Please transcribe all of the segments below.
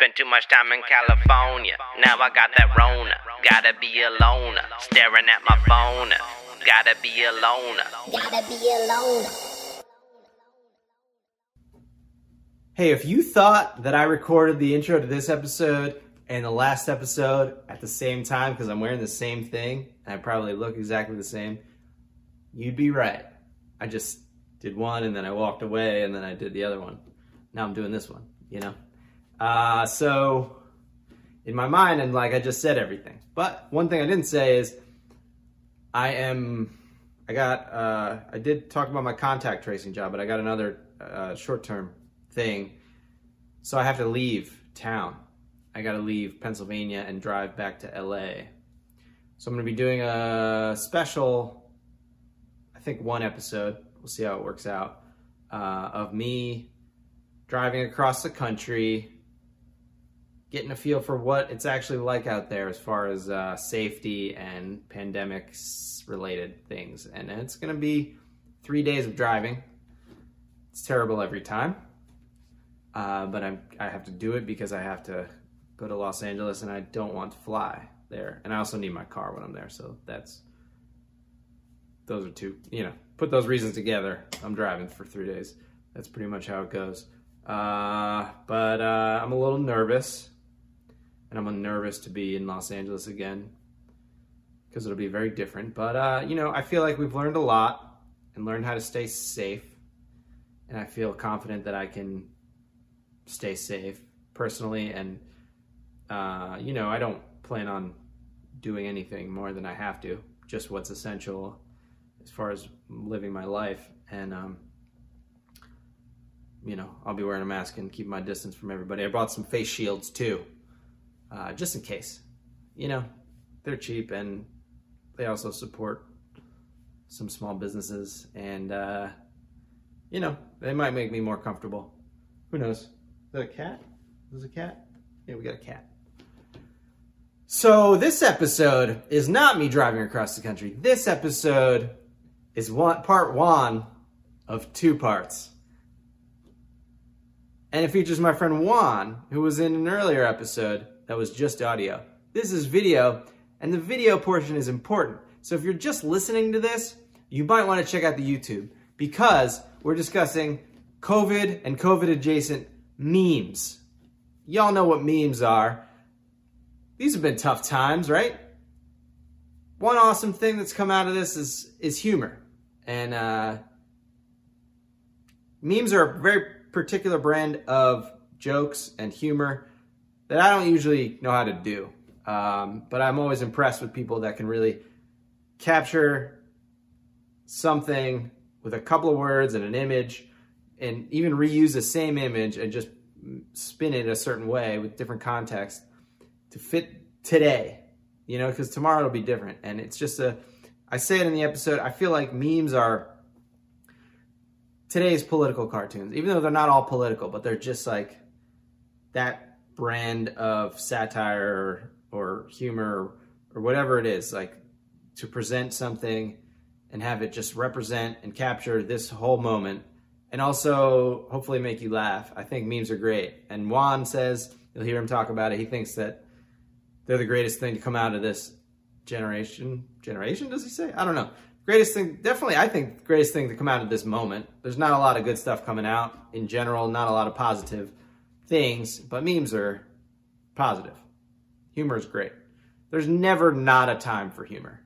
Spent too much time in California. Now I got that Rona. Gotta be a loner. Staring at my phone. Gotta be a loner. Gotta be alone. Hey, if you thought that I recorded the intro to this episode and the last episode at the same time because I'm wearing the same thing and I probably look exactly the same, you'd be right. I just did one and then I walked away and then I did the other one. Now I'm doing this one, you know? Uh, so, in my mind, and like I just said everything. But one thing I didn't say is I am, I got, uh, I did talk about my contact tracing job, but I got another uh, short term thing. So I have to leave town. I got to leave Pennsylvania and drive back to LA. So I'm going to be doing a special, I think one episode. We'll see how it works out. Uh, of me driving across the country, getting a feel for what it's actually like out there as far as uh, safety and pandemics related things. And it's going to be three days of driving. It's terrible every time. Uh, but I'm, I have to do it because I have to go to Los Angeles and I don't want to fly there. And I also need my car when I'm there. So that's, those are two, you know, put those reasons together. I'm driving for three days. That's pretty much how it goes. Uh, but uh, I'm a little nervous. And I'm nervous to be in Los Angeles again because it'll be very different. But, uh, you know, I feel like we've learned a lot and learned how to stay safe. And I feel confident that I can stay safe personally. And, uh, you know, I don't plan on doing anything more than I have to, just what's essential as far as living my life. And, um, you know, I'll be wearing a mask and keep my distance from everybody. I brought some face shields too, uh, just in case. You know, they're cheap and they also support some small businesses. And, uh, you know, they might make me more comfortable. Who knows? Is that a cat? Is a cat? Yeah, we got a cat. So this episode is not me driving across the country. This episode is one part one of two parts. And it features my friend Juan, who was in an earlier episode that was just audio. This is video, and the video portion is important. So if you're just listening to this, you might want to check out the YouTube because we're discussing COVID and COVID adjacent memes. Y'all know what memes are. These have been tough times, right? One awesome thing that's come out of this is is humor. And uh, memes are a very particular brand of jokes and humor that I don't usually know how to do. Um, but I'm always impressed with people that can really capture something with a couple of words and an image and even reuse the same image and just spin it a certain way with different context to fit today, you know, because tomorrow it'll be different. And it's just a, I say it in the episode, I feel like memes are today's political cartoons, even though they're not all political, but they're just like that brand of satire or, or humor or whatever it is, like to present something and have it just represent and capture this whole moment and also hopefully make you laugh. I think memes are great. And Juan says, you'll hear him talk about it, he thinks that they're the greatest thing to come out of this generation. Generation, does he say? I don't know. Greatest thing, definitely, I think greatest thing to come out of this moment. There's not a lot of good stuff coming out in general, not a lot of positive things, but memes are positive. Humor is great. There's never not a time for humor.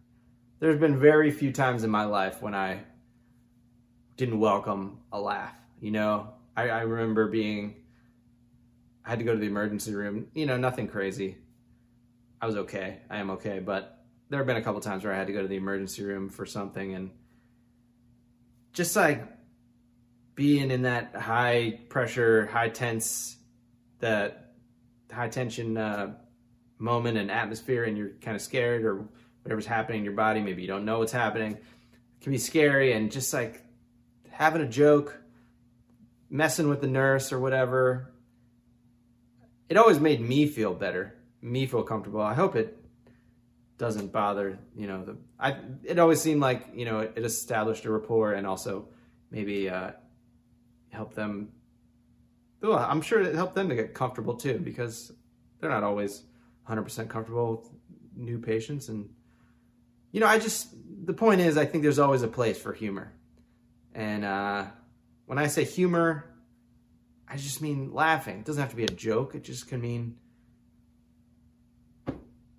There's been very few times in my life when I didn't welcome a laugh. You know, I, I remember being, I had to go to the emergency room. You know, nothing crazy. I was okay. I am okay. But there have been a couple times where I had to go to the emergency room for something and just like being in that high pressure, high tense, that high tension uh, moment and atmosphere, and you're kind of scared or whatever's happening in your body. Maybe you don't know what's happening. It can be scary, and just like having a joke, messing with the nurse or whatever, it always made me feel better, me feel comfortable. I hope it doesn't bother, you know, the, I, it always seemed like, you know, it, it established a rapport and also maybe, uh, help them I'm sure it helped them to get comfortable too because they're not always 100% comfortable with new patients and you know, I just the point is I think there's always a place for humor. And uh when I say humor, I just mean laughing. It doesn't have to be a joke. It just can mean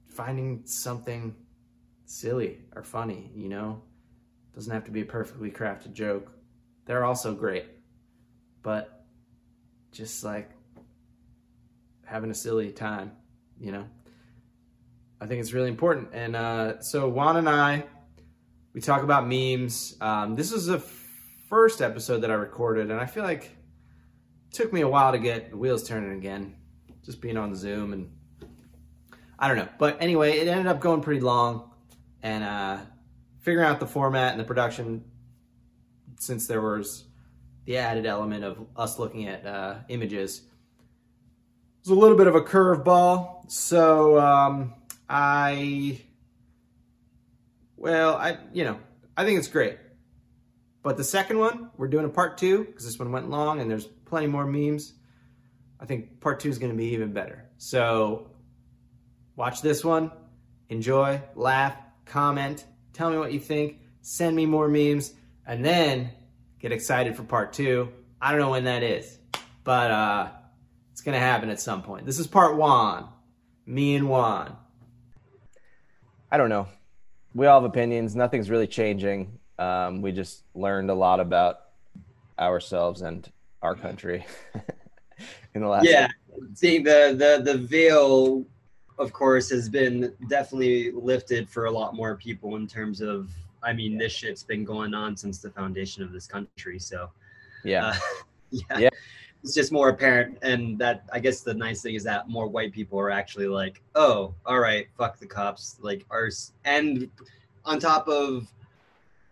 finding something silly or funny, you know? It doesn't have to be a perfectly crafted joke. They're also great. But just like having a silly time, you know? I think it's really important. And uh, so Juan and I, we talk about memes. Um, this is the first episode that I recorded, and I feel like it took me a while to get the wheels turning again, just being on Zoom and I don't know. But anyway, it ended up going pretty long, and uh, figuring out the format and the production, since there was the added element of us looking at uh, images, was a little bit of a curveball. So um, I, well, I, you know, I think it's great. But the second one, we're doing a part two because this one went long and there's plenty more memes. I think part two is going to be even better. So watch this one, enjoy, laugh, comment, tell me what you think, send me more memes, and then get excited for part two. I don't know when that is, but uh, it's going to happen at some point. This is part one, me and Juan. I don't know. We all have opinions. Nothing's really changing. Um, we just learned a lot about ourselves and our country in the last. Yeah, seeing the the the veil, of course, has been definitely lifted for a lot more people in terms of. I mean, this shit's been going on since the foundation of this country. So, Yeah. uh, yeah, Yeah. it's just more apparent. And that I guess the nice thing is that more white people are actually like, oh, all right, fuck the cops, like ours. And on top of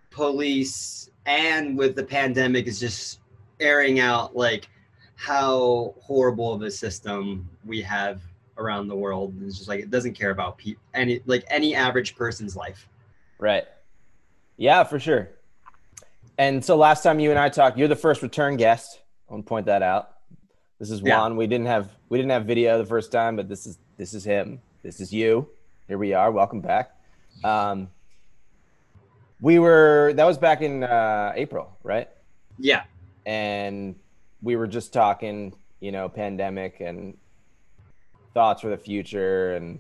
police and with the pandemic is just airing out like how horrible of a system we have around the world. It's just like it doesn't care about pe- any like any average person's life. Right. Yeah, for sure. And so last time you and I talked, you're the first return guest. I want to point that out. This is Yeah. Juan. We didn't have we didn't have video the first time, but this is this is him. This is you. Here we are. Welcome back. Um, we were that was back in uh, April, right? Yeah. and we were just talking, you know, pandemic and thoughts for the future and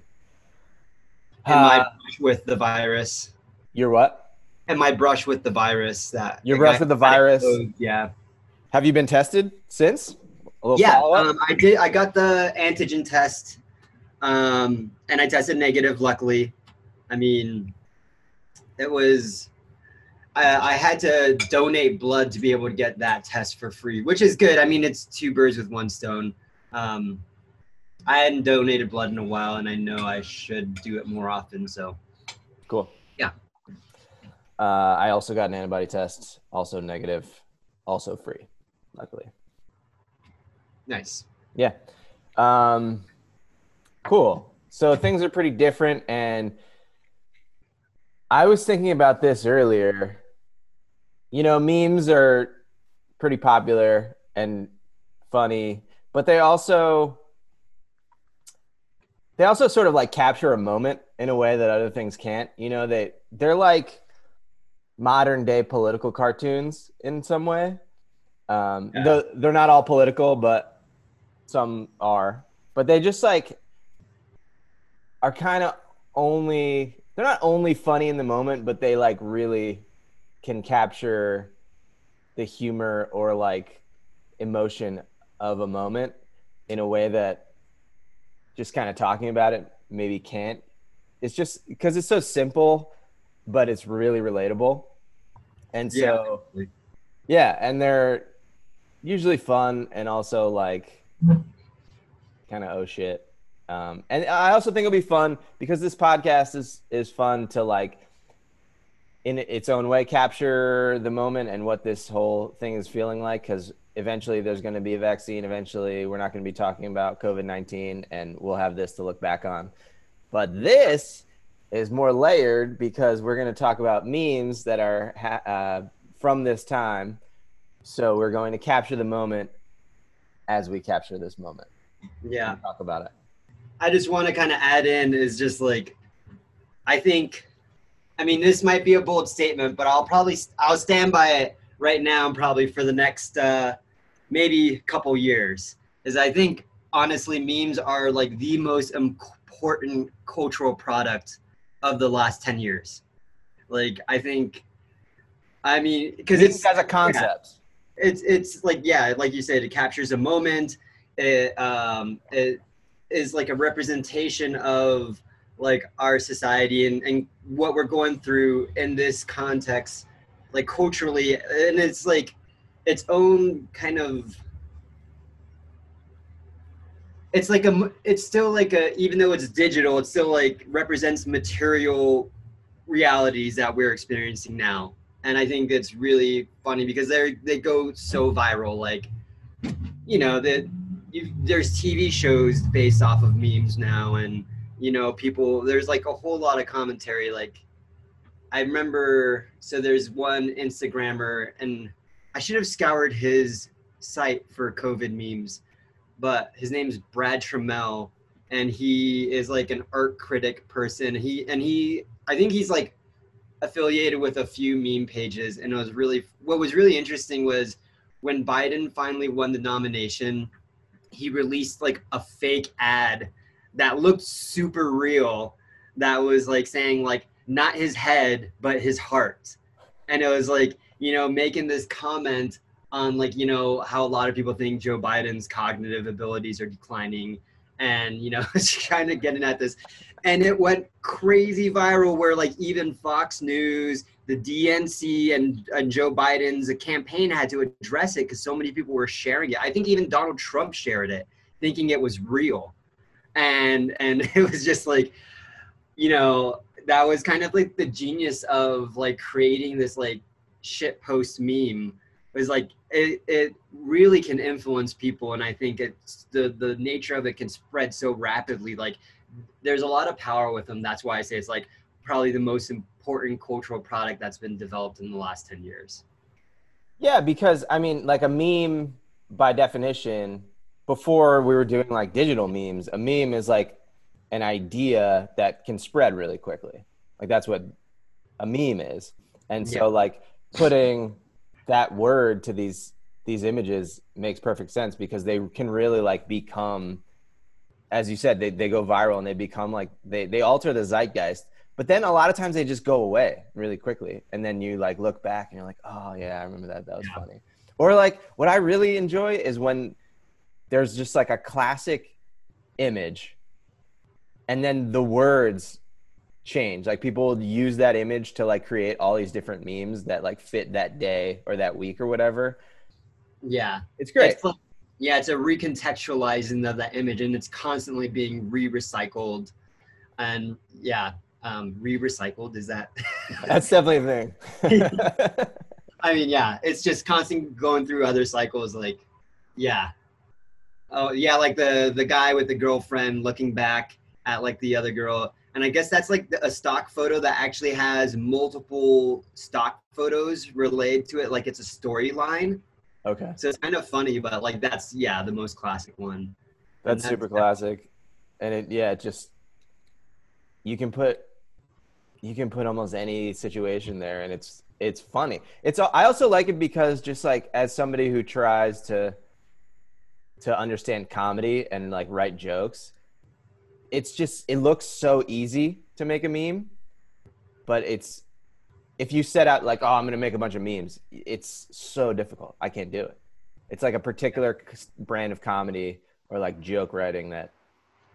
And my Uh, with the virus. You're what? And my brush with the virus that Your brush with the virus? Yeah. Have you been tested since? A yeah um, i did i got the antigen test um, and i tested negative luckily i mean it was I, I had to donate blood to be able to get that test for free which is good i mean it's two birds with one stone um, i hadn't donated blood in a while and i know i should do it more often so cool. Uh, I also got an antibody test, also negative, also free, luckily. nice Yeah. Um, cool. So things are pretty different. And I was thinking about this earlier. You know, memes are pretty popular and funny, but they also they also sort of like capture a moment in a way that other things can't. You know, they they're like modern day political cartoons in some way. Um, Yeah. though they're not all political, but some are. But they just like are kind of only they're not only funny in the moment, but they like really can capture the humor or like emotion of a moment in a way that just kind of talking about it maybe can't. It's just because it's so simple, but it's really relatable. And so, Yeah. yeah, and they're usually fun and also like kind of oh shit. Um, and I also think it'll be fun because this podcast is is fun to like in its own way capture the moment and what this whole thing is feeling like because eventually there's going to be a vaccine eventually we're not going to be talking about covid-19 and we'll have this to look back on but this is more layered because we're going to talk about memes that are ha- uh, from this time so we're going to capture the moment as we capture this moment. Yeah. Talk about it. I just want to kind of add in is just like, I think, I mean, this might be a bold statement, but I'll probably I'll stand by it right now and probably for the next uh, maybe couple years. Is I think honestly, memes are like the most important cultural product of the last ten years. Like I think, I mean, because it's as a concept. it's it's like yeah like you said it captures a moment it um it is like a representation of like our society and, and what we're going through in this context like culturally and it's like its own kind of it's like a it's still like a even though it's digital it still like represents material realities that we're experiencing now and I think it's really funny because they they go so viral. Like, you know, that there's TV shows based off of memes now, and you know, people there's like a whole lot of commentary. Like, I remember so there's one Instagrammer, and I should have scoured his site for COVID memes, but his name's Brad Troemel, and he is like an art critic person. He and he I think he's like affiliated with a few meme pages and it was really what was really interesting was when Biden finally won the nomination he released like a fake ad that looked super real that was like saying like not his head but his heart and it was like you know making this comment on like you know how a lot of people think Joe Biden's cognitive abilities are declining and you know it's kind of getting at this and it went crazy viral where like even Fox News, the DNC, and, and Joe Biden's uh, campaign had to address it because so many people were sharing it. I think even Donald Trump shared it, thinking it was real, and and it was just like, you know, that was kind of like the genius of like creating this like shit post meme was like it, it really can influence people and i think it's the the nature of it can spread so rapidly like there's a lot of power with them. That's why I say it's like probably the most important cultural product that's been developed in the last 10 years. Yeah, because I mean, like a meme by definition, before we were doing like digital memes, a meme is like an idea that can spread really quickly. Like that's what a meme is. And so Yeah. like putting that word to these these images makes perfect sense because they can really like become as you said, they, they go viral and they become like they, they alter the zeitgeist. But then a lot of times they just go away really quickly. And then you like look back and you're like, oh yeah, I remember that. That was funny. Or like what I really enjoy is when there's just like a classic image and then the words change. Like people use that image to like create all these different memes that like fit that day or that week or whatever. Yeah. It's great. It's yeah, it's a recontextualizing of that image and it's constantly being re-recycled. And yeah, um, re-recycled is that That's definitely a thing. I mean, yeah, it's just constant going through other cycles. Like, yeah, oh yeah, like the the guy with the girlfriend looking back at like the other girl, and I guess that's like a stock photo that actually has multiple stock photos related to it, like it's a storyline. okay. So it's kind of funny, but like that's yeah, the most classic one. That's that's- super classic. And it yeah, it just you can put you can put almost any situation there and it's it's funny. It's I also like it because just like as somebody who tries to to understand comedy and like write jokes, it's just it looks so easy to make a meme, but it's if you set out like oh I'm to make a bunch of memes, it's so difficult. I can't do it. It's like a particular brand of comedy or like joke writing that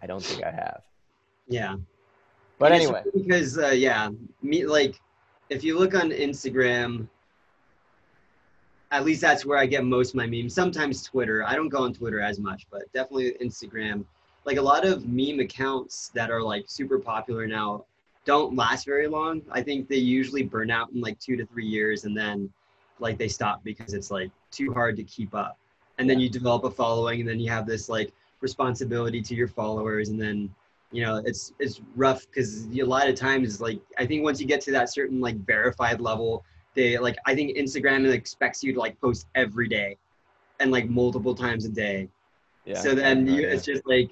I don't think I have. Yeah. But And anyway, because uh, yeah, me like if you look on Instagram, at least that's where I get most of my memes. Sometimes Twitter. I don't go on Twitter as much, but definitely Instagram. Like a lot of meme accounts that are like super popular now don't last very long. I think they usually burn out in like two to three years and then like they stop because it's like too hard to keep up. And then you develop a following and then you have this like responsibility to your followers and then you know it's it's rough because a lot of times like i think once you get to that certain like verified level they like i think instagram expects you to like post every day and like multiple times a day Yeah. So then you, yeah. it's just like,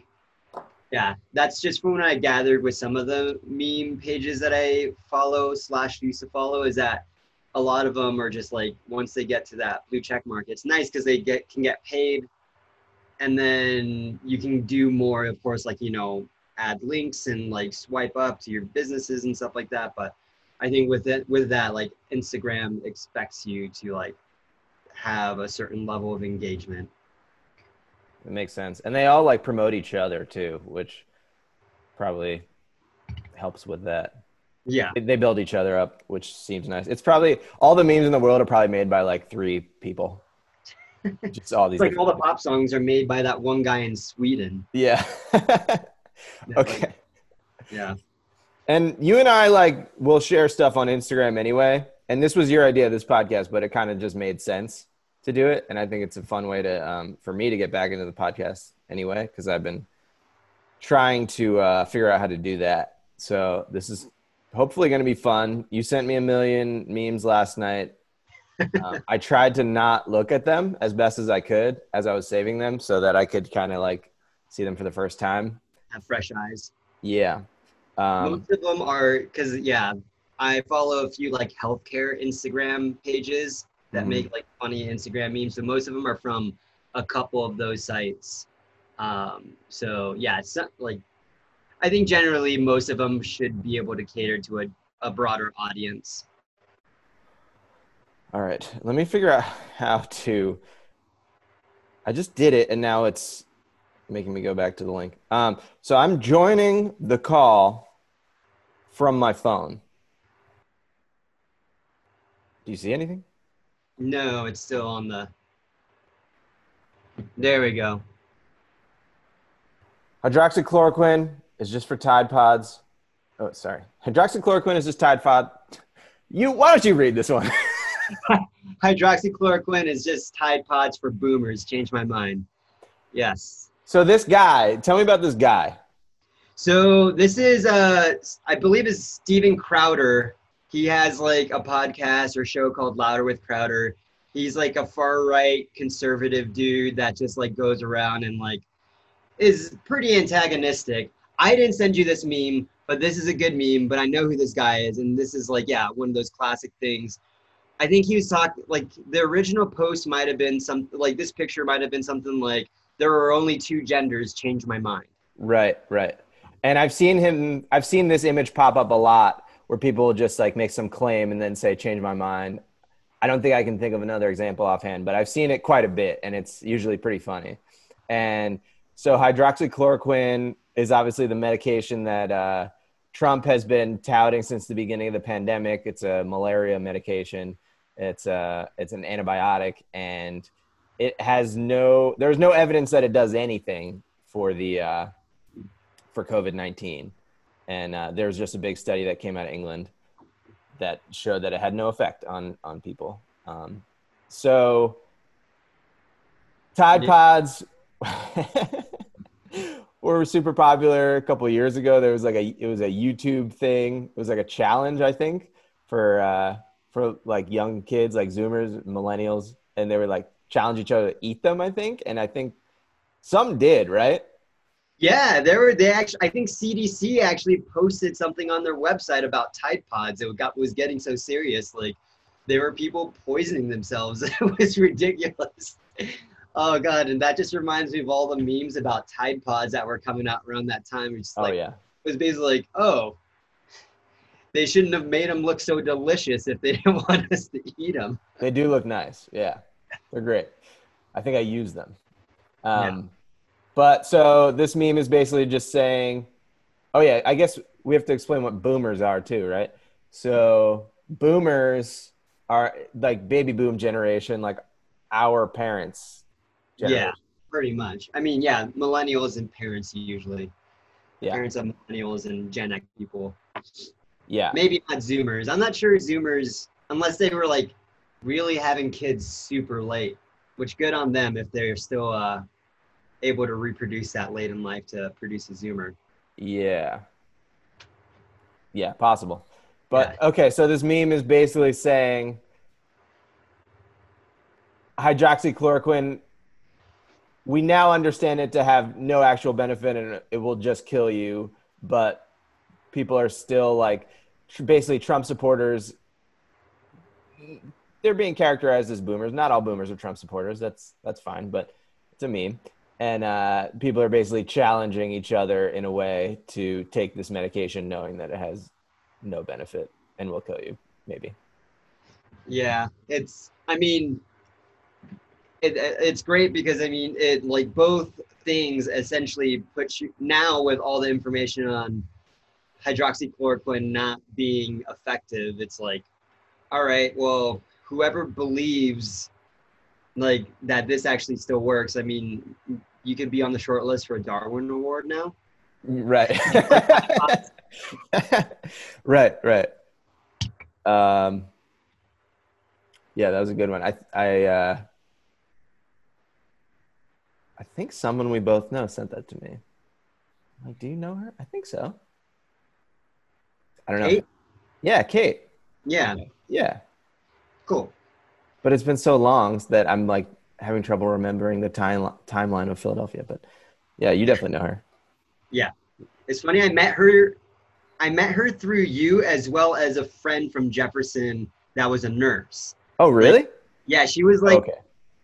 yeah, that's just from what I gathered with some of the meme pages that I follow slash used to follow is that a lot of them are just like once they get to that blue check mark, it's nice because they get can get paid, and then you can do more. Of course, like you know, add links and like swipe up to your businesses and stuff like that. But I think with it with that, like Instagram expects you to like have a certain level of engagement. It makes sense. And they all like promote each other too, which probably helps with that. Yeah. They- They build each other up, which seems nice. It's probably all the memes in the world are probably made by like three people. Just all these. It's like all the pop songs are made by that one guy in Sweden. yeah. okay. yeah. And you and I like will share stuff on Instagram anyway. And this was your idea, this podcast, but it kind of just made sense to do it. And I think it's a fun way to um, for me to get back into the podcast anyway, because I've been trying to uh, figure out how to do that. So this is hopefully going to be fun. You sent me a million memes last night. um, I tried to not look at them as best as I could as I was saving them, so that I could kind of like see them for the first time. Have fresh eyes. Yeah. Um, Most of them are because yeah, I follow a few like healthcare Instagram pages that Mhm. make like funny Instagram memes. So most of them are from a couple of those sites. Um, so yeah, it's not like I think generally most of them should be able to cater to a, a broader audience. All right, let me figure out how to. I just did it, and now it's making me go back to the link. Um, so I'm joining the call from my phone. Do you see anything? No, it's still on the. There we go. Hydroxychloroquine is just for Tide Pods. Oh, sorry. Hydroxychloroquine is just Tide Pod. You, why don't you read this one? Hydroxychloroquine is just Tide Pods for boomers. Change my mind. Yes. so this guy, tell me about this guy. So this is uh I believe is Steven Crowder. He has like a podcast or show called Louder with Crowder. He's like a far right conservative dude that just like goes around and like is pretty antagonistic. I didn't send you this meme, but this is a good meme, but I know who this guy is and this is like yeah, one of those classic things. I think he was talking like the original post might have been some like this picture might have been something like there are only two genders, change my mind. Right, right. And I've seen him I've seen this image pop up a lot where people just like make some claim and then say change my mind. I don't think I can think of another example offhand, but I've seen it quite a bit and it's usually pretty funny. And so hydroxychloroquine is obviously the medication that uh, Trump has been touting since the beginning of the pandemic. It's a malaria medication. It's a it's an antibiotic and it has no there's no evidence that it does anything for the uh, for COVID nineteen, and uh, there was just a big study that came out of England that showed that it had no effect on on people. Um, so Tide Pods were super popular a couple of years ago. There was like a it was a YouTube thing. It was like a challenge, I think, for uh, for like young kids, like Zoomers, millennials, and they were like challenge each other to eat them. I think, and I think some did, right? Yeah, there were they actually I think CDC actually posted something on their website about Tide Pods. It got was getting so serious. Like there were people poisoning themselves. it was ridiculous. Oh god, and that just reminds me of all the memes about Tide Pods that were coming out around that time. It's Oh yeah. it was basically like, oh, they shouldn't have made them look so delicious if they didn't want us to eat them. They do look nice. Yeah, they're great. I think I use them. Um, But so this meme is basically just saying, oh yeah, I guess we have to explain what boomers are too, right? So boomers are like baby boom generation, like our parents. Yeah, pretty much. I mean, yeah, millennials and parents usually. Yeah. Parents of millennials and Gen X people. Yeah. maybe not zoomers i'm not sure zoomers unless they were like really having kids super late which good on them if they're still uh, able to reproduce that late in life to produce a zoomer Yeah. Yeah, possible. But okay, so this meme is basically saying hydroxychloroquine we now understand it to have no actual benefit and it will just kill you. But people are still like basically Trump supporters. They're being characterized as boomers. Not all boomers are Trump supporters. That's that's fine, but it's a meme. And uh, people are basically challenging each other in a way to take this medication, knowing that it has no benefit and will kill you, maybe. Yeah, it's. I mean, it, it's great because I mean it like both things essentially put you now with all the information on hydroxychloroquine not being effective. It's like, all right, well, whoever believes like that this actually still works. I mean, you could be on the short list for a Darwin Award now. Right. right, right. Um, yeah, that was a good one. I, I, uh, I think someone we both know sent that to me. Like, do you know her? I think so. I don't know. Kate? Yeah, Kate. Yeah, Yeah, cool. But it's been so long that I'm like having trouble remembering the time timeline of Philadelphia. But yeah, you definitely know her. Yeah, it's funny. I met her. I met her through you as well as a friend from Jefferson that was a nurse. Oh, really? Yeah, she was like okay.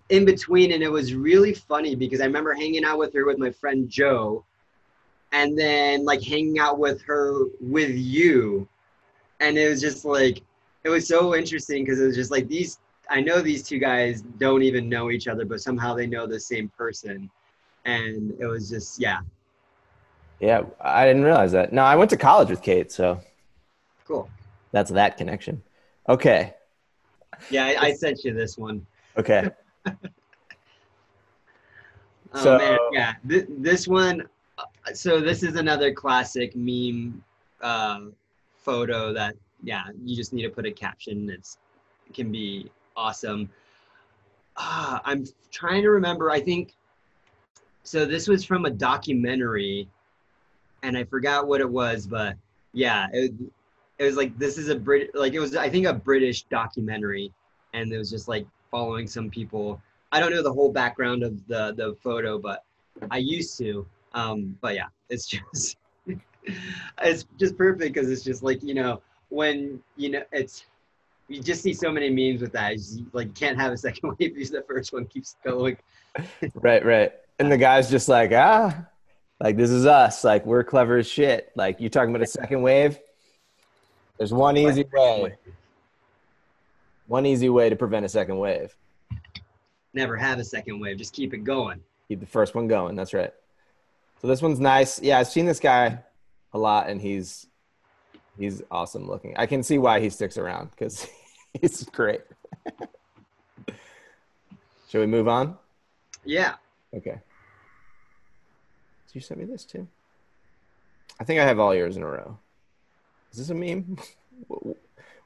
in between, and it was really funny because I remember hanging out with her with my friend Joe, and then like hanging out with her with you, and it was just like it was so interesting because it was just like these. I know these two guys don't even know each other, but somehow they know the same person, and it was just yeah, Yeah, I didn't realize that. No, I went to college with Kate, so cool. that's that connection. Okay. Yeah, I, I sent you this one. Okay. Oh So- man, yeah. Th- this one, uh, so this is another classic meme uh, photo that, yeah, you just need to put a caption. It's can be awesome. Ah, I'm trying to remember. I think so. This was from a documentary, and I forgot what it was, but yeah, it, it was like this is a Brit, like it was I think a British documentary, and it was just like following some people I don't know the whole background of the the photo, but I used to. Um, but yeah, it's just it's just perfect because it's just like you know when you know it's you just see so many memes with that. Just, like you can't have a second wave because the first one keeps going. right, right. And the guy's just like, ah, like this is us. Like we're clever as shit. Like you talking about a second wave? There's one easy way. One easy way to prevent a second wave. Never have a second wave. Just keep it going. Keep the first one going. That's right. So this one's nice. Yeah, I've seen this guy a lot, and he's he's awesome looking. I can see why he sticks around because he's great. Should we move on? Yeah. Okay. So you sent me this too. I think I have all yours in a row. Is this a meme? What-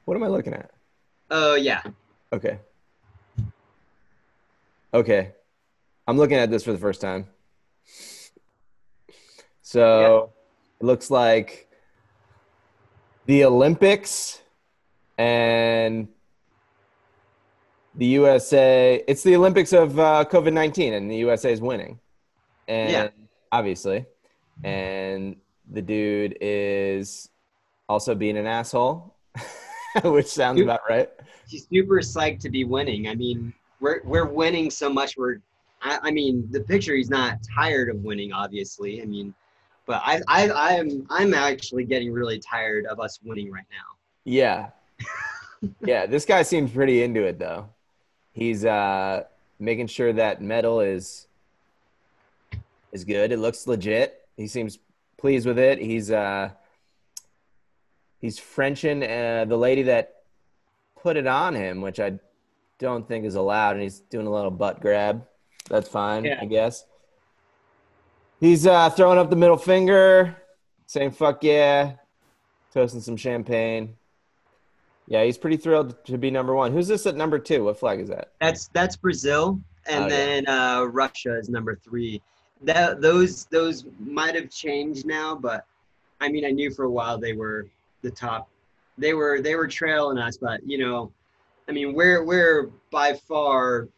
what am I looking at? Oh yeah. Okay. Okay. I'm looking at this for the first time. So it looks like the Olympics and the USA. It's the Olympics of uh, COVID 19, and the USA is winning. And Yeah. obviously. And the dude is also being an asshole, which sounds You- about right. He's super psyched to be winning. I mean, we're we're winning so much. We're, I, I mean, the picture. He's not tired of winning, obviously. I mean, but I I I'm I'm actually getting really tired of us winning right now. Yeah. yeah, this guy seems pretty into it though. He's uh making sure that medal is is good. It looks legit. He seems pleased with it. He's uh he's Frenching uh, the lady that put it on him, which I don't think is allowed, and he's doing a little butt grab. That's fine, Yeah. I guess. He's uh throwing up the middle finger, saying fuck yeah, toasting some champagne. Yeah, he's pretty thrilled to be number one. Who's this at number two? What flag is that? That's that's Brazil, and Oh, yeah. then uh, Russia is number three. That those those might have changed now, but I mean, I knew for a while they were the top. They were they were trailing us, but you know, I mean, we're we're by far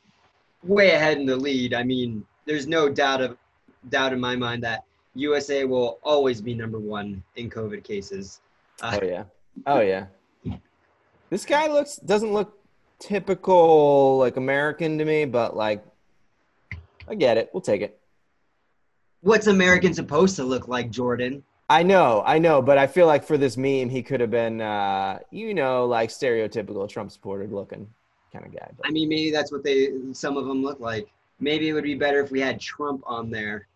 way ahead in the lead. I mean, there's no doubt of doubt in my mind that USA will always be number one in COVID cases. Uh, Oh yeah. Oh yeah. This guy looks doesn't look typical like American to me, but like I get it. We'll take it. What's American supposed to look like, Jordan? I know, I know, but I feel like for this meme, he could have been, uh, you know, like stereotypical Trump supporter looking kind of guy. But I mean, maybe that's what they some of them look like. Maybe it would be better if we had Trump on there,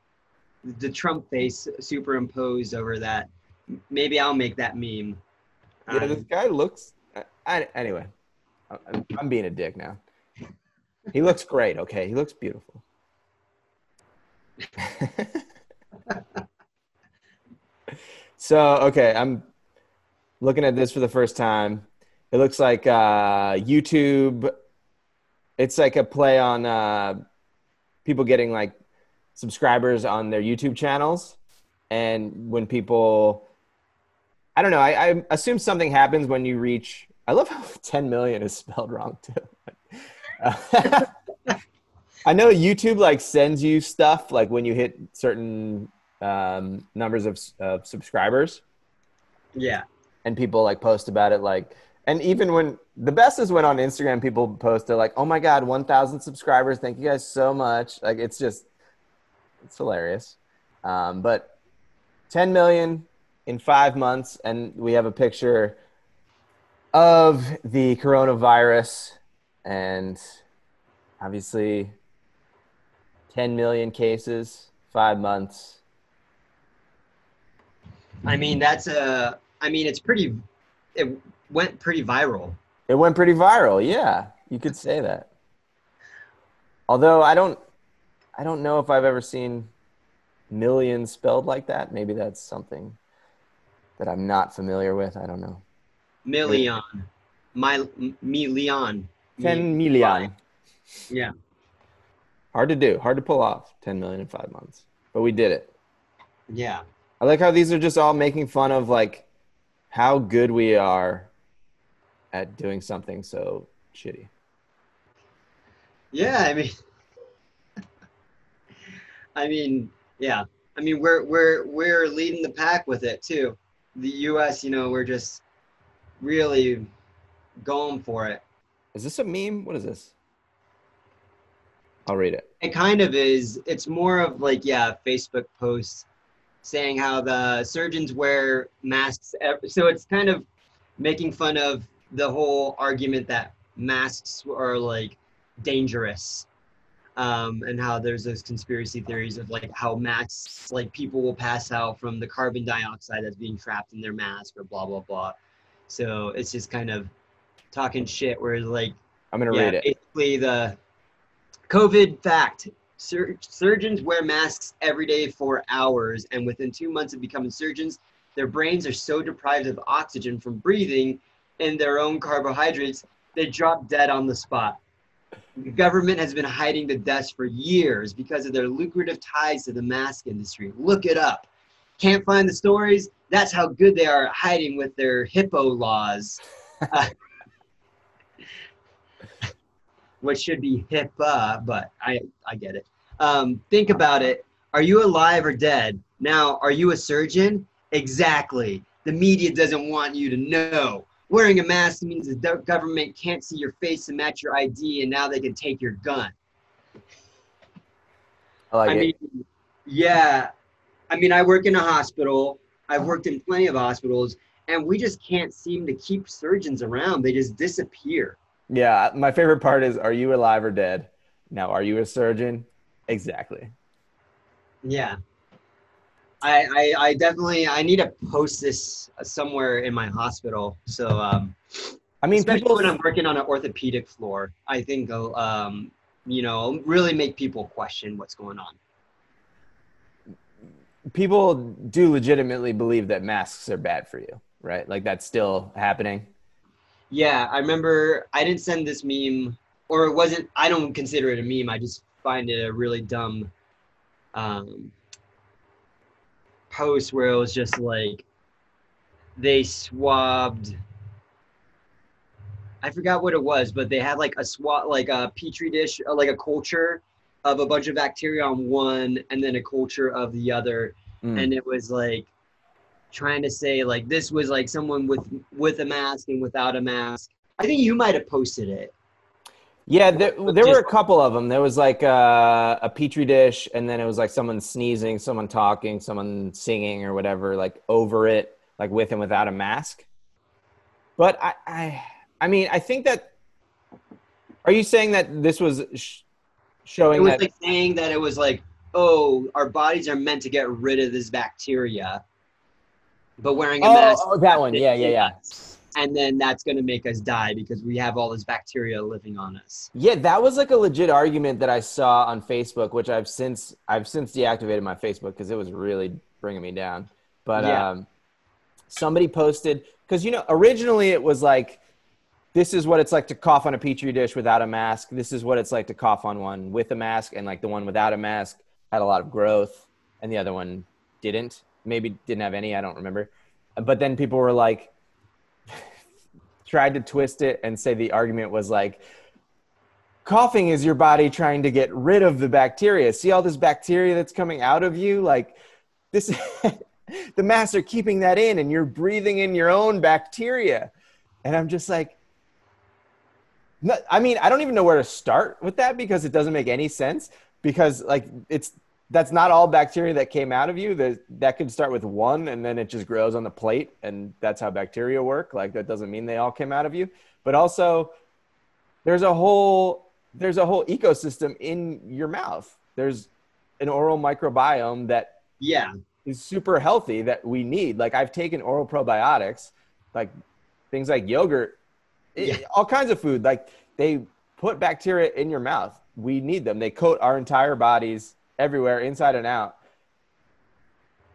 the Trump face superimposed over that. Maybe I'll make that meme. yeah, Um, this guy looks. I, anyway, I'm, I'm being a dick now. He looks great. Okay, he looks beautiful. so okay, I'm looking at this for the first time. It looks like uh, YouTube. It's like a play on uh, people getting like subscribers on their YouTube channels, and when people, I don't know, I, I assume something happens when you reach. I love how 10 million is spelled wrong too. Uh, I know YouTube like sends you stuff like when you hit certain um, numbers of, of subscribers. Yeah, and people like post about it like and even when the best is when on instagram people post they're like oh my god 1000 subscribers thank you guys so much. Like it's just it's hilarious. Um, but 10 million in five months and we have a picture of the coronavirus and obviously 10 million cases five months I mean that's a. I mean it's pretty. It went pretty viral. It went pretty viral. Yeah, you could say that. Although I don't, I don't know if I've ever seen millions spelled like that. Maybe that's something that I'm not familiar with. I don't know. Million, my million. Ten million. Yeah. Hard to do. Hard to pull off. Ten million in five months, but we did it. Yeah. I like how these are just all making fun of like how good we are at doing something so shitty. Yeah, I mean, I mean, yeah, I mean, we're we're we're leading the pack with it too. The U.S., you know, we're just really going for it. Is this a meme? What is this? I'll read it. It kind of is. It's more of like yeah, Facebook posts saying how the surgeons wear masks. So it's kind of making fun of the whole argument that masks are like dangerous um, and how there's those conspiracy theories of like how masks like people will pass out from the carbon dioxide that's being trapped in their mask or blah blah blah so it's just kind of talking shit where like I'm gonna yeah, read it. basically the covid fact Sur- surgeons wear masks every day for hours and within two months of becoming surgeons their brains are so deprived of oxygen from breathing and their own carbohydrates they drop dead on the spot the government has been hiding the deaths for years because of their lucrative ties to the mask industry. Look it up. Can't find the stories? That's how good they are at hiding with their HIPPO laws. Uh, which should be HIPAA, but I, I get it. Um, think about it. Are you alive or dead? Now, are you a surgeon? Exactly. The media doesn't want you to know. Wearing a mask means the government can't see your face and match your ID, and now they can take your gun. I like I it. mean, yeah. I mean, I work in a hospital. I've worked in plenty of hospitals, and we just can't seem to keep surgeons around. They just disappear. yeah, my favorite part is are you alive or dead? Now, are you a surgeon? Exactly. Yeah. I, I, I definitely I need to post this somewhere in my hospital. So um, I mean, especially people when I'm working on an orthopedic floor, I think uh, um, you know really make people question what's going on. People do legitimately believe that masks are bad for you, right? Like that's still happening. Yeah, I remember I didn't send this meme, or it wasn't. I don't consider it a meme. I just find it a really dumb um, post where it was just like they swabbed. I forgot what it was, but they had like a swab, like a petri dish, like a culture, of a bunch of bacteria on one and then a culture of the other Mm. and it was like trying to say like this was like someone with with a mask and without a mask i think you might have posted it Yeah, there, there were a couple of them. There was like uh, a petri dish, and then it was like someone sneezing, someone talking, someone singing or whatever, like over it, like with and without a mask. But I, I, I mean, I think that. Are you saying that this was sh- it showing was that? like saying that it was like oh our bodies are meant to get rid of this bacteria but wearing a oh, mask oh, that one. Yeah, yeah, yeah. and then that's going to make us die because we have all this bacteria living on us Yeah, that was like a legit argument that I saw on Facebook, which I've since I've since deactivated my Facebook because it was really bringing me down. But Yeah. um, somebody posted because you know originally it was like this is what it's like to cough on a petri dish without a mask. This is what it's like to cough on one with a mask, and like the one without a mask had a lot of growth, and the other one didn't. Maybe didn't have any. I don't remember. But then people were like, tried to twist it and say the argument was like coughing is your body trying to get rid of the bacteria see all this bacteria that's coming out of you like this the masks are keeping that in and you're breathing in your own bacteria and i'm just like no, i mean i don't even know where to start with that because it doesn't make any sense because like it's that's not all bacteria that came out of you. That that could start with one and then it just grows on the plate and that's how bacteria work. Like that doesn't mean they all came out of you. But also there's a whole there's a whole ecosystem in your mouth. There's an oral microbiome that yeah. is super healthy that we need. Like i've taken oral probiotics like things like yogurt Yeah. all kinds of food like they put bacteria in your mouth. We need them. They coat our entire bodies everywhere inside and out.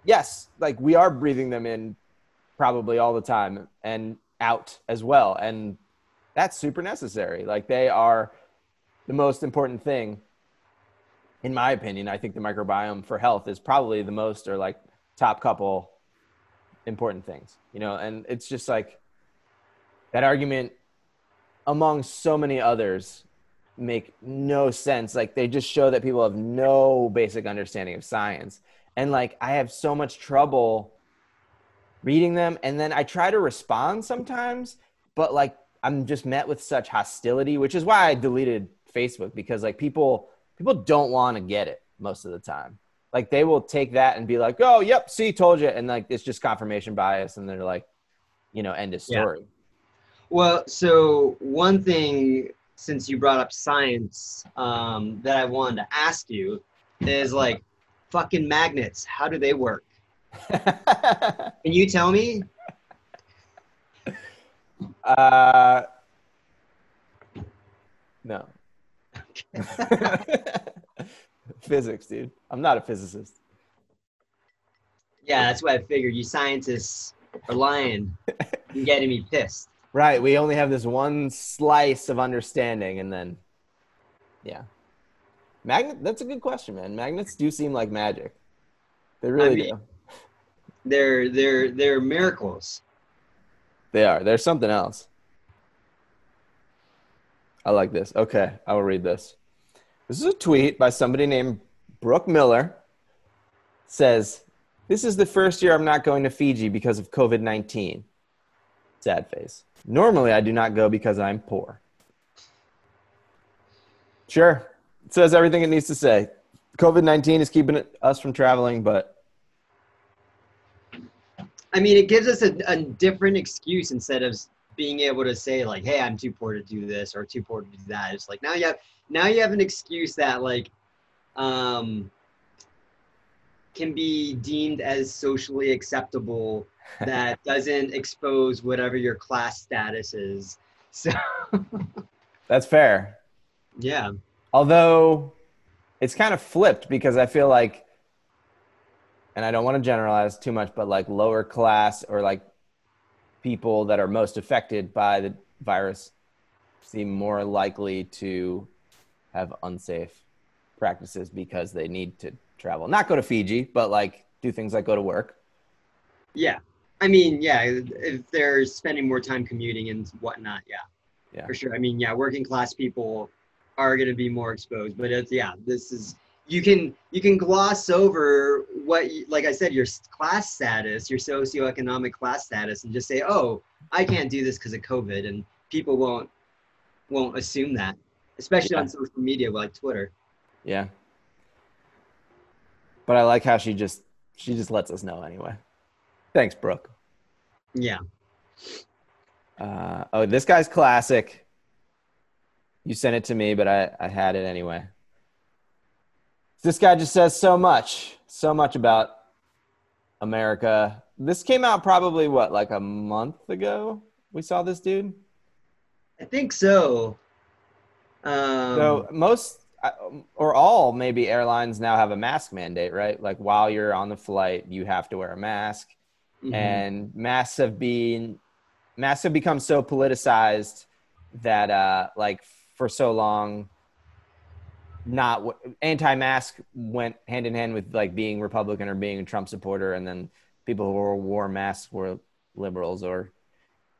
Yes like we are breathing them in probably all the time and out as well and that's super necessary. Like they are the most important thing in my opinion. I think the microbiome for health is probably the most or like top couple important things you know and it's just like that argument among so many others make no sense. Like they just show that people have no basic understanding of science. And like i have so much trouble reading them. And then i try to respond sometimes but like i'm just met with such hostility which is why i deleted facebook because like people people don't want to get it most of the time. Like they will take that and be like oh yep see told you and like it's just confirmation bias. And they're like you know end of Yeah. Well, so one thing, since you brought up science, um, that I wanted to ask you is like, fucking magnets. How do they work? Can you tell me? uh no physics dude i'm not a physicist Yeah, that's what I figured. You scientists are lying and getting me pissed. Right. We only have this one slice of understanding, and then, yeah. Magnet. That's a good question, man. Magnets do seem like magic. They really mean- do. They're they're they're miracles. They are. There's something else. I like this. Okay, I will read this. This is a tweet by somebody named Brooke Miller. Says, "This is the first year I'm not going to Fiji because of COVID-19." Sad face. Normally, I do not go because I'm poor. Sure, it says everything it needs to say. COVID-19 is keeping us from traveling, but I mean, it gives us a, a different excuse instead of being able to say like, "Hey, I'm too poor to do this" or "too poor to do that." It's like now you have now you have an excuse that like um, can be deemed as socially acceptable that doesn't expose whatever your class status is. So that's fair. yeah, Although it's kind of flipped because I feel like, and I don't want to generalize too much, but like lower class or like people that are most affected by the virus seem more likely to have unsafe practices because they need to travel. Not go to Fiji, but like do things like go to work. yeah. I mean, yeah, if they're spending more time commuting and whatnot, yeah. Yeah. for sure. I mean, yeah, working class people are going to be more exposed. But it's yeah, this is you can you can gloss over what you- like I said your class status, your socioeconomic class status, and just say, oh, I can't do this because of COVID, and people won't won't assume that, especially Yeah. on social media like Twitter. Yeah. But I like how she just she just lets us know anyway. Thanks, Brooke. Yeah. Uh, oh, this guy's classic. You sent it to me, but I, I had it anyway. This guy just says so much, so much about America. This came out probably what, like a month ago? We saw this dude. I think so. Um, So most or all maybe airlines now have a mask mandate, right? Like while you're on the flight, you have to wear a mask. Mhm. and masks have been masks have become so politicized that uh like for so long not w- anti-mask went hand in hand with like being republican or being a trump supporter. And then people who wore, wore masks were liberals or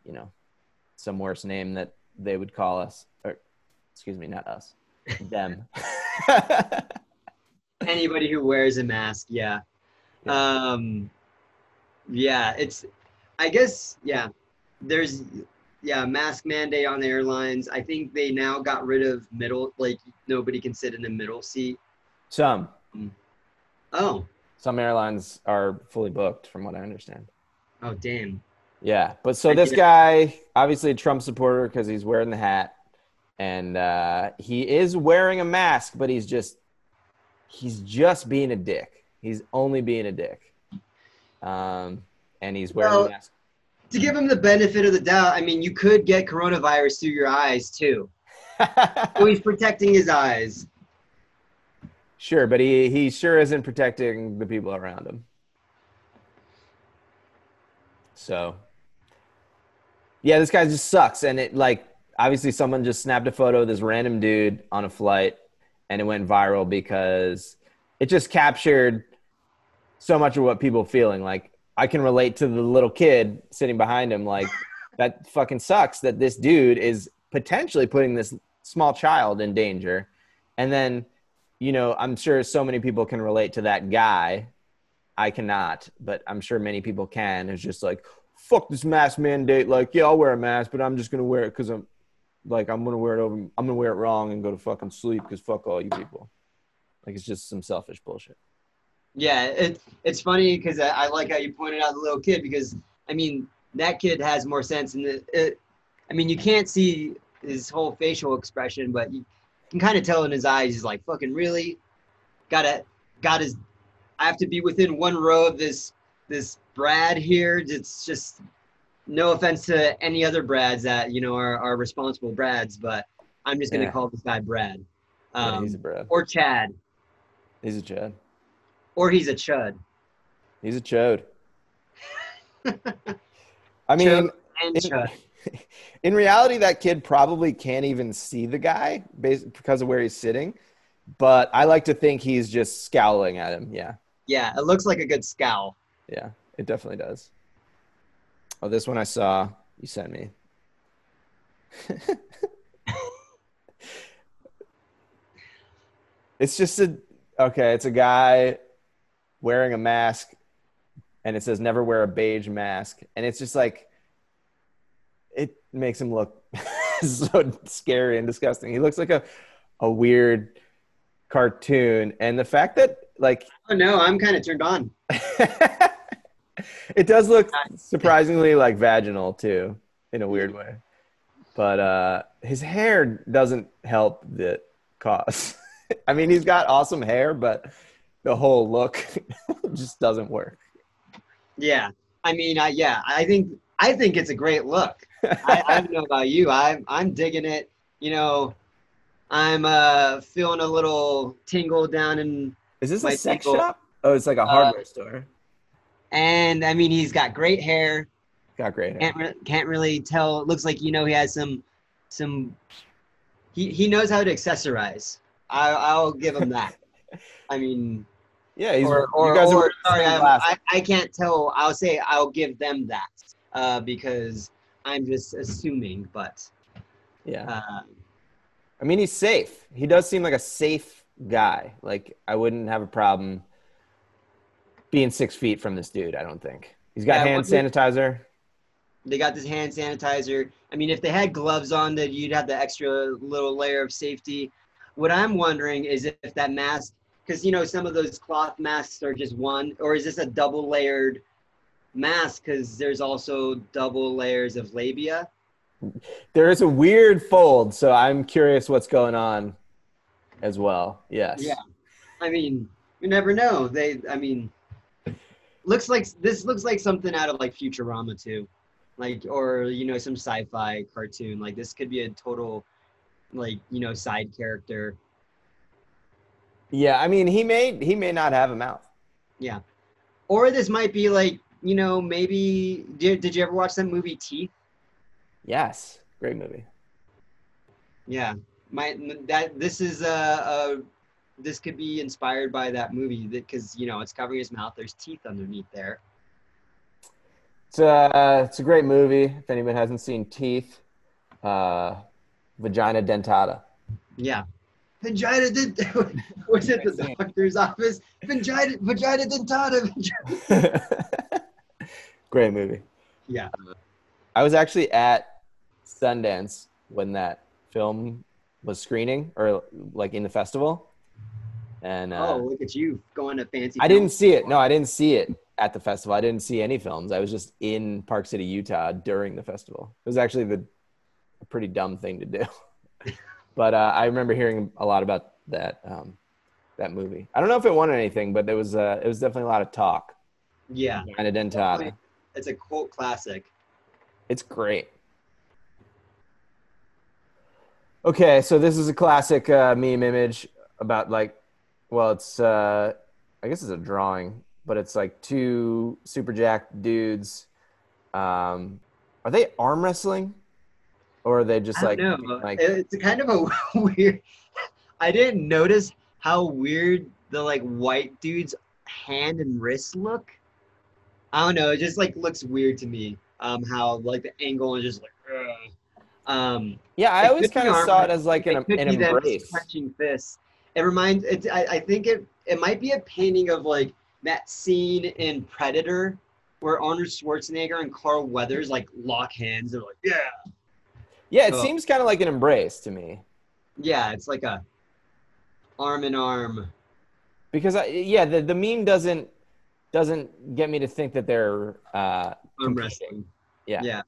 you know some worse name that they would call us or excuse me not us them. Anybody who wears a mask yeah. Um yeah it's i guess yeah there's yeah mask mandate on the airlines. I think they now got rid of middle like nobody can sit in the middle seat. Some. Oh. Some airlines are fully booked from what i understand. Oh damn. Yeah, but so I this guy, obviously a Trump supporter because he's wearing the hat, and uh, he is wearing a mask, but he's just he's just being a dick. He's only being a dick, um, and he's wearing Well- a mask. to give him the benefit of the doubt i mean you could get coronavirus through your eyes too so he's protecting his eyes sure, but he he sure isn't protecting the people around him. So, yeah, this guy just sucks, and it like obviously someone just snapped a photo of this random dude on a flight, and it went viral because it just captured so much of what people feeling. Like I can relate to the little kid sitting behind him. Like that fucking sucks that this dude is potentially putting this small child in danger, and then you know I'm sure so many people can relate to that guy. I cannot, but I'm sure many people can. It's just like fuck this mask mandate. Like yeah, I'll wear a mask, but I'm just gonna wear it because I'm like I'm gonna wear it over. I'm gonna wear it wrong and go to fucking sleep because fuck all you people. Like it's just some selfish bullshit. Yeah, it, it's funny because I, I like how you pointed out the little kid because I mean that kid has more sense and the. It, I mean, you can't see his whole facial expression, but you can kind of tell in his eyes. He's like, "Fucking really? Gotta, got his. I have to be within one row of this this Brad here. It's just no offense to any other Brads that you know are, are responsible Brads, but I'm just gonna Yeah. call this guy Brad, yeah, um, he's a bro. or Chad, He's a chud. Or he's a Chud. He's a chode. I mean, Chode and in, Chud. in reality, that kid probably can't even see the guy based because of where he's sitting. But I like to think he's just scowling at him. Yeah, Yeah, it looks like a good scowl. yeah, it definitely does. Oh, this one I saw you sent me. it's just a okay. It's a guy wearing a mask, and it says "Never wear a beige mask," and it's just like it makes him look so scary and disgusting. He looks like a a weird cartoon, and the fact that like Oh no, I'm kind of turned on. it does look surprisingly like vaginal too, in a weird way. But uh, his hair doesn't help the cause. I mean, he's got awesome hair, but the whole look just doesn't work. Yeah, I mean, I yeah, I think I think it's a great look. I, I don't know about you. I'm I'm digging it. You know, I'm uh feeling a little tingle down in, Is this a sex people- shop? Oh, it's like a hardware store. and I mean, he's got great hair. Got great hair. Can't re- can't really tell. It looks like you know he has some some. He he knows how to accessorize. I I'll give him that. I mean, Yeah, he's. or, or, you guys or are sorry, I. I, can't tell. I'll say I'll give them that uh, because I'm just assuming. But yeah. uh, I mean, he's safe. He does seem like a safe guy. Like I wouldn't have a problem being six feet from this dude. I don't think he's got Yeah, hand sanitizer. They got this hand sanitizer. I mean, if they had gloves on, that you'd have the extra little layer of safety. What I'm wondering is if that mask, because you know some of those cloth masks are just one, or is this a double layered mask? Because there's also double layers of labia. There is a weird fold, so I'm curious what's going on as well. Yes. Yeah. I mean, you never know. They, I mean, looks like this looks like something out of like Futurama too, like or you know some sci-fi cartoon. Like this could be a total, like you know, side character. Yeah. I mean, he may he may not have a mouth. Yeah, or this might be like you know maybe did did you ever watch that movie Teeth? Yes. Great movie. Yeah, my that this is a. a this could be inspired by that movie because you know it's covering his mouth. There's teeth underneath there. It's a it's a great movie. If anyone hasn't seen Teeth, uh, Vagina Dentata. Yeah. Vagina did was it the doctor's office? Vagina vagina dentata. vagina- great movie. Yeah. I was actually at Sundance when that film was screening or like in the festival. And uh, Oh, look at you going to fancy. I didn't see it. No, I didn't see it at the festival. I didn't see any films. I was just in Park City, Utah during the festival. It was actually the a pretty dumb thing to do. but uh, I remember hearing a lot about that um, that movie. I don't know if it won anything, but there was uh, it was definitely a lot of talk. Yeah, Kind of dentata. it's a cult classic. It's great. Okay, so this is a classic uh, meme image about like, well, it's uh, I guess it's a drawing, but it's like two super jacked dudes. Um, are they arm wrestling, or are they just I like like it's kind of a weird. I didn't notice how weird the like white dude's hand and wrist look. I don't know. It just like looks weird to me. Um, how like the angle and just like. ugh. Um, yeah? I always kind of saw it as like an, it an embrace. clenching fists. It reminds. It, I, I think it. It might be a painting of like that scene in Predator, where Arnold Schwarzenegger and Carl Weathers like lock hands. They're like, yeah, Yeah, it Oh. seems kind of like an embrace to me. yeah. It's like a arm in arm. because I, yeah the, the meme doesn't doesn't get me to think that they're uh arm wrestling. Yeah. Yeah.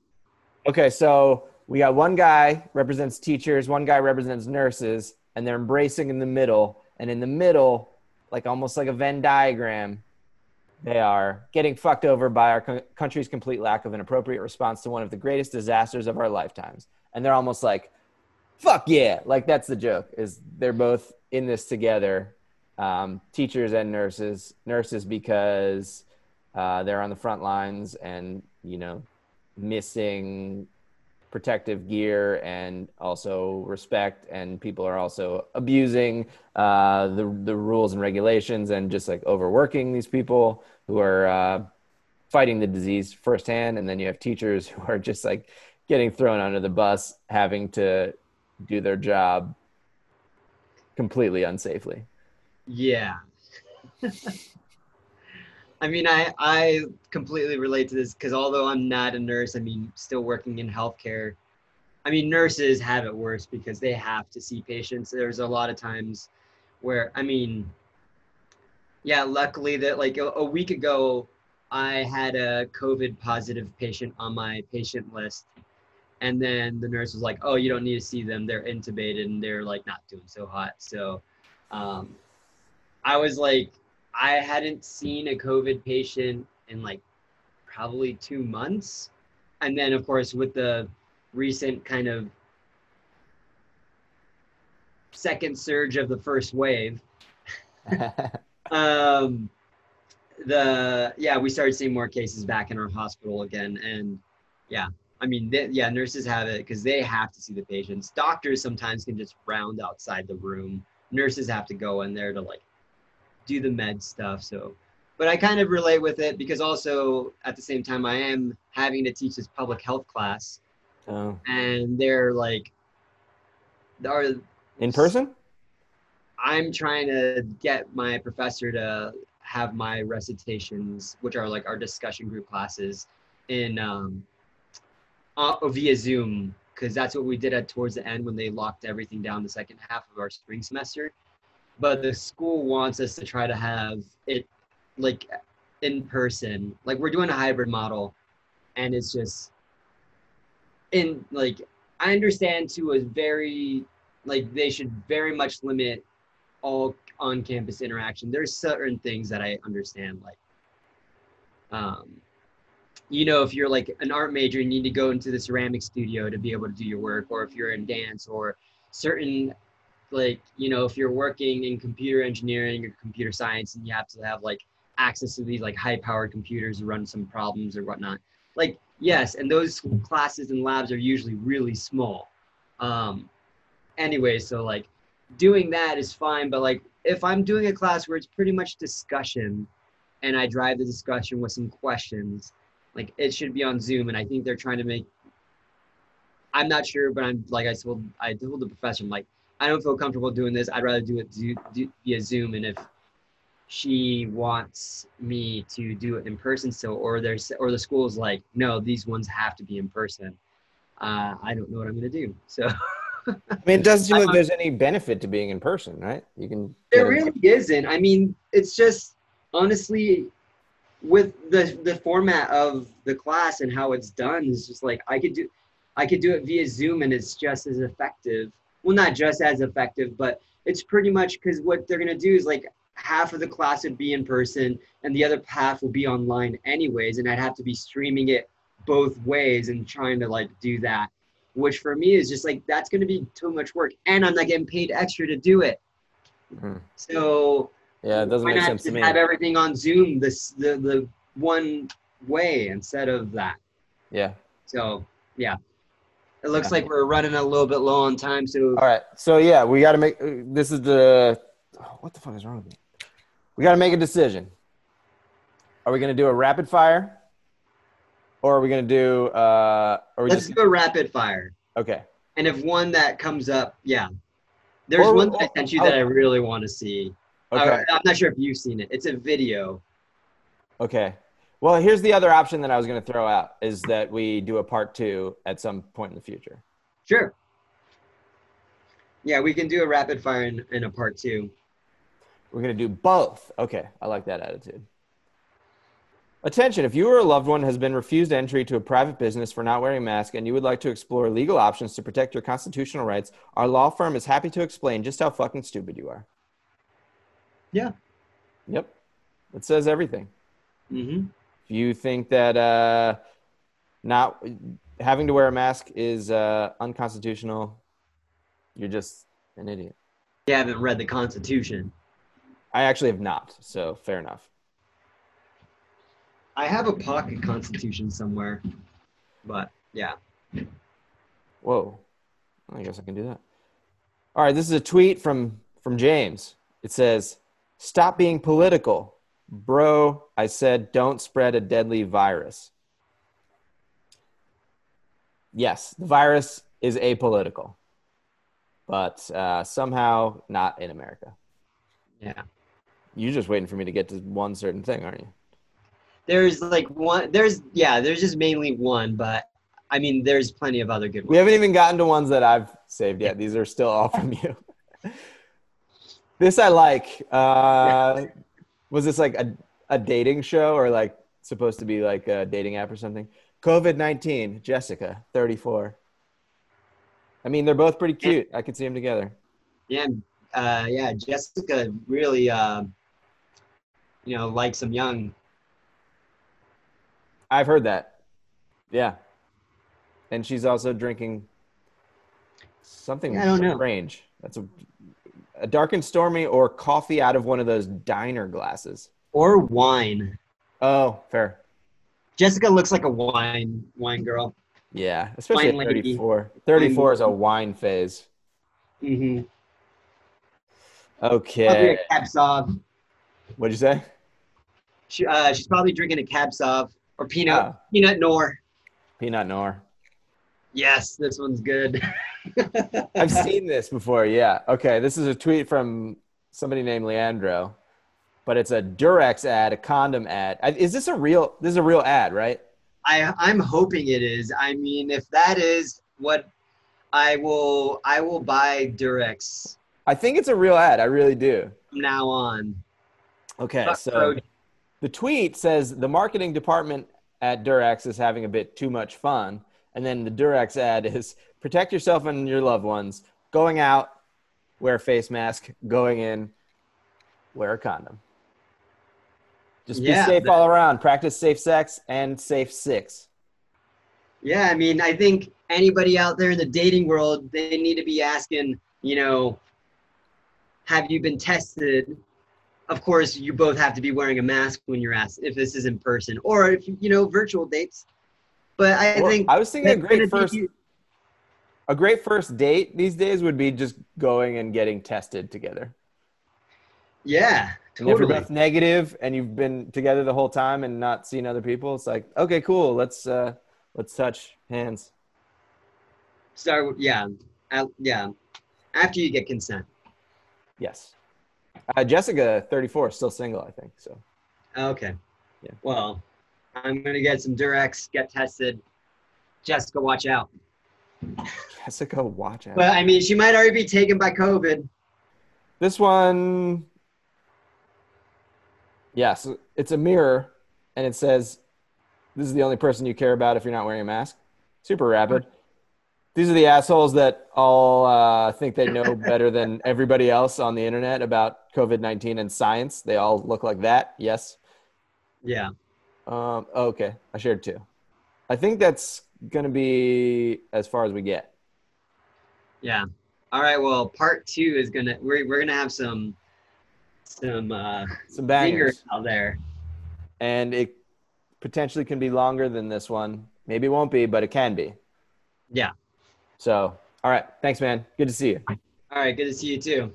okay so we got one guy represents teachers one guy represents nurses and they're embracing in the middle and in the middle like almost like a venn diagram they are getting fucked over by our co- country's complete lack of an appropriate response to one of the greatest disasters of our lifetimes and they're almost like fuck yeah. Like that's the joke is they're both in this together um, teachers and nurses nurses because uh, they're on the front lines and you know missing protective gear and also respect and people are also abusing uh, the, the rules and regulations and just like overworking these people who are uh, fighting the disease firsthand. And then you have teachers who are just like getting thrown under the bus having to do their job completely unsafely Yeah. I mean, I I completely relate to this because although I'm not a nurse, I mean, still working in healthcare. I mean, nurses have it worse because they have to see patients. There's a lot of times where, I mean, yeah, luckily that like a, a week ago, I had a COVID positive patient on my patient list. And then the nurse was like, oh, you don't need to see them. They're intubated and they're like not doing so hot. So, um, I was like, I hadn't seen a COVID patient in like probably two months. And then, of course, with the recent kind of second surge of the first wave, um, the yeah, we started seeing more cases back in our hospital again. And yeah, I mean, they, yeah, nurses have it because they have to see the patients. Doctors sometimes can just round outside the room. Nurses have to go in there to like do the med stuff. So, but I kind of relate with it because also at the same time I am having to teach this public health class, oh. and they're like, our In person? I'm trying to get my professor to have my recitations, which are like our discussion group classes, in um, uh, via Zoom, because that's what we did at towards the end when they locked everything down the second half of our spring semester. But the school wants us to try to have it like in person. Like we're doing a hybrid model, and it's just in like I understand to a very like they should very much limit all on-campus interaction. There's certain things that I understand, like, um, you know, if you're like an art major, you need to go into the ceramic studio to be able to do your work, or if you're in dance, or certain, like, you know, if you're working in computer engineering or computer science, and you have to have like access to these like high-powered computers to run some problems or whatnot. Like, yes, and those classes and labs are usually really small. Um, anyway, so like doing that is fine, but like if I'm doing a class where it's pretty much discussion and I drive the discussion with some questions, like it should be on Zoom. And I think they're trying to make I'm not sure, but I'm like I told I told the professor, I'm like, I don't feel comfortable doing this. I'd rather do it do, do, via Zoom. And if she wants me to do it in person still, or there's or the school's like, no, these ones have to be in person. Uh, I don't know what I'm gonna do. So I mean, it doesn't seem like there's any benefit to being in person, right? You can. There really isn't. I mean, it's just honestly with the the format of the class and how it's done is just like I could do I could do it via Zoom and it's just as effective. Well, not just as effective, but it's pretty much because what they're gonna do is like half of the class would be in person and the other half will be online anyways, and I'd have to be streaming it both ways and trying to like do that which for me is just like that's going to be too much work and i'm not getting paid extra to do it Mhm. so Yeah, it doesn't why make sense to me. have everything on zoom this the, the one way instead of that Yeah. so yeah it looks Yeah. like we're running a little bit low on time so All right. So yeah, we got to make. uh, This is the. oh, what the fuck is wrong with me? We got to make a decision. Are we going to do a rapid fire, or are we going to do? Uh, or we let's just do a rapid fire okay? and if one that comes up yeah there's Or- one that i sent you that i really want to see Okay. I'm not sure if you've seen it it's a video Okay. Well, here's the other option that I was going to throw out is that we do a part two at some point in the future. Sure. Yeah, we can do a rapid fire in, in a part two. We're going to do both. Okay. I like that attitude. Attention, if you or a loved one has been refused entry to a private business for not wearing a mask and you would like to explore legal options to protect your constitutional rights, our law firm is happy to explain just how fucking stupid you are. Yeah. Yep. It says everything. Mm-hmm. If you think that uh, not having to wear a mask is uh, unconstitutional, you're just an idiot. You haven't read the Constitution. I actually have not, so fair enough. I have a pocket Constitution somewhere, but yeah. Whoa, I guess I can do that. All right, this is a tweet from from James. It says, "Stop being political, bro." I said, "Don't spread a deadly virus." Yes, the virus is apolitical, but uh, somehow not in America. Yeah. You're just waiting for me to get to one certain thing, aren't you? There's like one there's yeah, there's just mainly one, but I mean there's plenty of other good ones. We haven't even gotten to ones that I've saved yet. These are still all from you. this I like. Uh, was this like a, a dating show or like supposed to be like a dating app or something? COVID 19, Jessica, 34. I mean, they're both pretty cute. I could see them together. Yeah, uh, yeah, Jessica really uh, you know, likes them young. I've heard that. Yeah. And she's also drinking something I don't know. strange. That's a, a dark and stormy or coffee out of one of those diner glasses. Or wine. Oh, fair. Jessica looks like a wine wine girl. Yeah, especially Wine at lady. 34. 34 is a wine phase. Mm-hmm. Probably Okay. sauv. What'd you say? She, uh, she's probably drinking a cab sauv or peanut Ah, peanut nor. peanut nor. Yes, this one's good. I've seen this before. Yeah. Okay. This is a tweet from somebody named Leandro, but it's a Durex ad, a condom ad. Is this a real? This is a real ad, right? I I'm hoping it is. I mean, if that is what I will, I will buy Durex I think it's a real ad. I really do. from now on. Okay. Fuck So Trojan. the tweet says the marketing department at Durex is having a bit too much fun, and then the Durex ad is protect yourself and your loved ones. Going out, wear a face mask. Going in, wear a condom. Just be Yeah, safe that- all around. Practice safe sex and safe six. Yeah, I mean, I think anybody out there in the dating world, they need to be asking, you know, have you been tested? Of course, you both have to be wearing a mask when you're asked if this is in person or if you know virtual dates. But I Or- think I was thinking a great first be- a great first date these days would be just going and getting tested together. yeah, And if you're both negative and you've been together the whole time and not seen other people, it's like, okay, cool, let's uh let's touch hands. Start, yeah, out, yeah. After you get consent. Yes. Uh, Jessica, 34, still single, I think. So Okay. Yeah. Well, I'm gonna get some Durex, get tested. Jessica, watch out. Jessica, watch out. But I mean, she might already be taken by COVID. this one, yes, it's a mirror, and it says, "This is the only person you care about if you're not wearing a mask." Super rapid. These are the assholes that all uh, think they know better than everybody else on the internet about COVID 19 and science. They all look like that. Yes. Yeah. Um, okay, I shared two. I think that's gonna be as far as we get. Yeah. All right. Well, part two is gonna we're we're gonna have some some uh Some bangers bangers, out there. and it potentially can be longer than this one. Maybe it won't be, but it can be. Yeah. So, all right, thanks, man. Good to see you. All right. Good to see you too.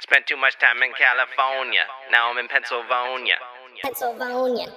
Spent too much time in California. Now I'm in Pennsylvania. Pennsylvania.